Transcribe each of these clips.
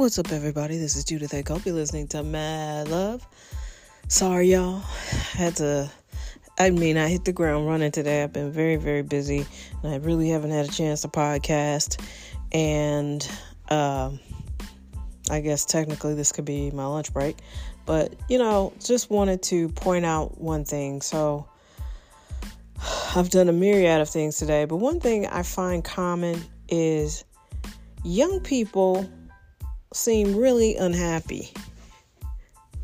What's up, everybody? This is Judith A. You're listening to Mad Love. Sorry, y'all. I had to. I mean, I hit the ground running today. I've been very, very busy, and I really haven't had a chance to podcast. And um, I guess technically this could be my lunch break, but you know, just wanted to point out one thing. So I've done a myriad of things today, but one thing I find common is young people seem really unhappy.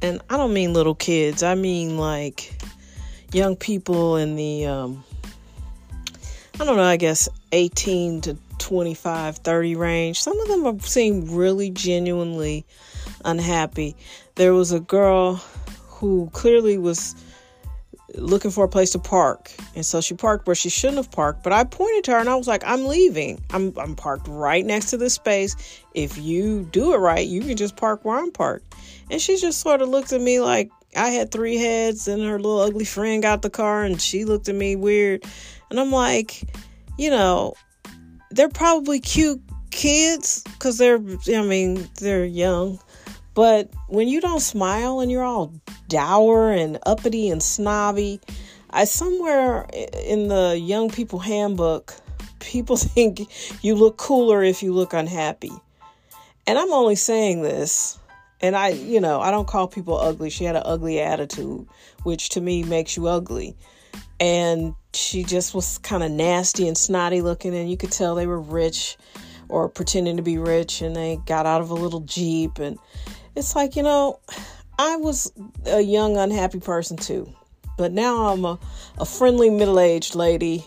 And I don't mean little kids, I mean like young people in the, um, I don't know, I guess 18 to 25, 30 range. Some of them seem really genuinely unhappy. There was a girl who clearly was looking for a place to park. And so she parked where she shouldn't have parked. But I pointed to her and I was like, I'm leaving. I'm, I'm parked right next to this space. If you do it right, you can just park where I'm parked. And she just sort of looked at me like I had three heads and her little ugly friend got the car and she looked at me weird. And I'm like, you know, they're probably cute kids because they're, I mean, they're young. But when you don't smile and you're all dour and uppity and snobby, I somewhere in the young people handbook, people think you look cooler if you look unhappy. And I'm only saying this, and I, you know, I don't call people ugly. She had an ugly attitude, which to me makes you ugly. And she just was kind of nasty and snotty looking, and you could tell they were rich or pretending to be rich, and they got out of a little Jeep and it's like, you know, I was a young, unhappy person too. But now I'm a, a friendly middle aged lady.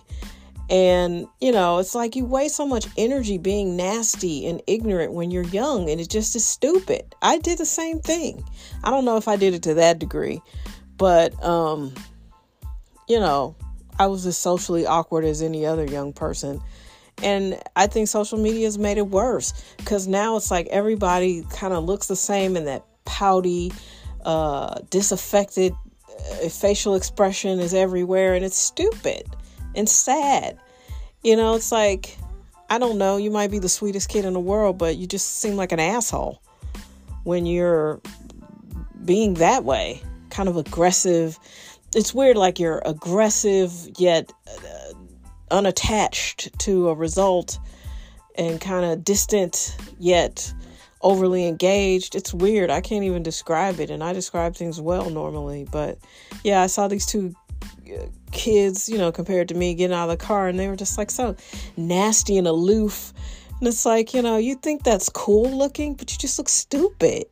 And, you know, it's like you waste so much energy being nasty and ignorant when you're young, and it just is stupid. I did the same thing. I don't know if I did it to that degree, but, um, you know, I was as socially awkward as any other young person. And I think social media has made it worse because now it's like everybody kind of looks the same in that pouty, uh, disaffected uh, facial expression is everywhere and it's stupid and sad. You know, it's like, I don't know, you might be the sweetest kid in the world, but you just seem like an asshole when you're being that way, kind of aggressive. It's weird, like you're aggressive yet. Uh, unattached to a result and kind of distant yet overly engaged. It's weird. I can't even describe it. And I describe things well normally. But yeah, I saw these two uh, kids, you know, compared to me getting out of the car and they were just like so nasty and aloof. And it's like, you know, you think that's cool looking, but you just look stupid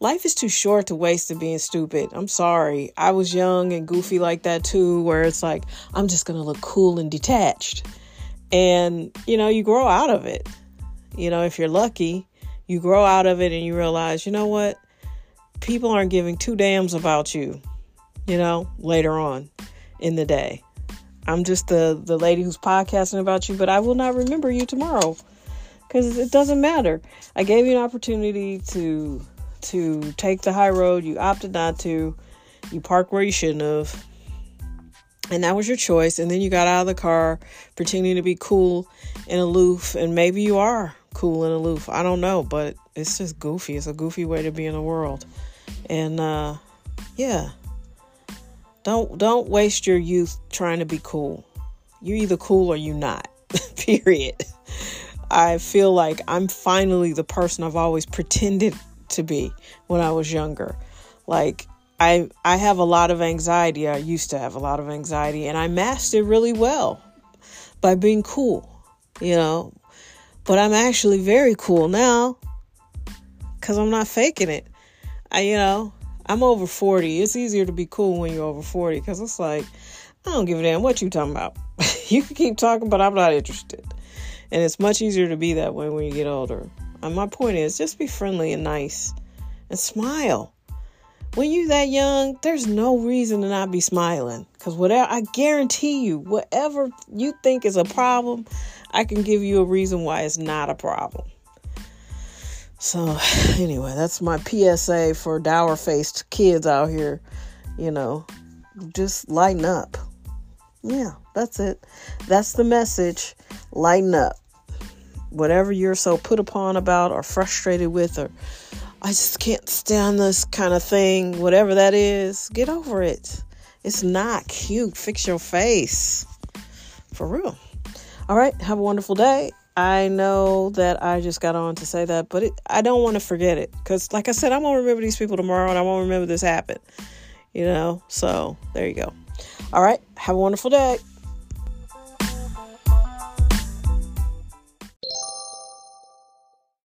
life is too short to waste it being stupid. I'm sorry. I was young and goofy like that too, where it's like, I'm just going to look cool and detached. And, you know, you grow out of it. You know, if you're lucky, you grow out of it and you realize, you know what? People aren't giving two damns about you, you know, later on in the day. I'm just the, the lady who's podcasting about you, but I will not remember you tomorrow because it doesn't matter. I gave you an opportunity to to take the high road. You opted not to. You parked where you shouldn't have. And that was your choice. And then you got out of the car pretending to be cool and aloof. And maybe you are cool and aloof. I don't know. But it's just goofy. It's a goofy way to be in the world. And uh, yeah. Don't don't waste your youth trying to be cool. You're either cool or you're not. Period. I feel like I'm finally the person I've always pretended to be when I was younger. Like I I have a lot of anxiety. I used to have a lot of anxiety and I masked it really well by being cool, you know. But I'm actually very cool now cuz I'm not faking it. I you know, I'm over 40. It's easier to be cool when you're over 40 cuz it's like I don't give a damn what you talking about. you can keep talking but I'm not interested. And it's much easier to be that way when you get older. And my point is just be friendly and nice and smile. When you're that young, there's no reason to not be smiling. Because whatever, I guarantee you, whatever you think is a problem, I can give you a reason why it's not a problem. So, anyway, that's my PSA for dour faced kids out here. You know, just lighten up. Yeah, that's it. That's the message. Lighten up whatever you're so put upon about or frustrated with, or I just can't stand this kind of thing, whatever that is, get over it. It's not cute. Fix your face. For real. All right. Have a wonderful day. I know that I just got on to say that, but it, I don't want to forget it because, like I said, I'm gonna remember these people tomorrow, and I won't remember this happened. You know, so there you go. All right, have a wonderful day.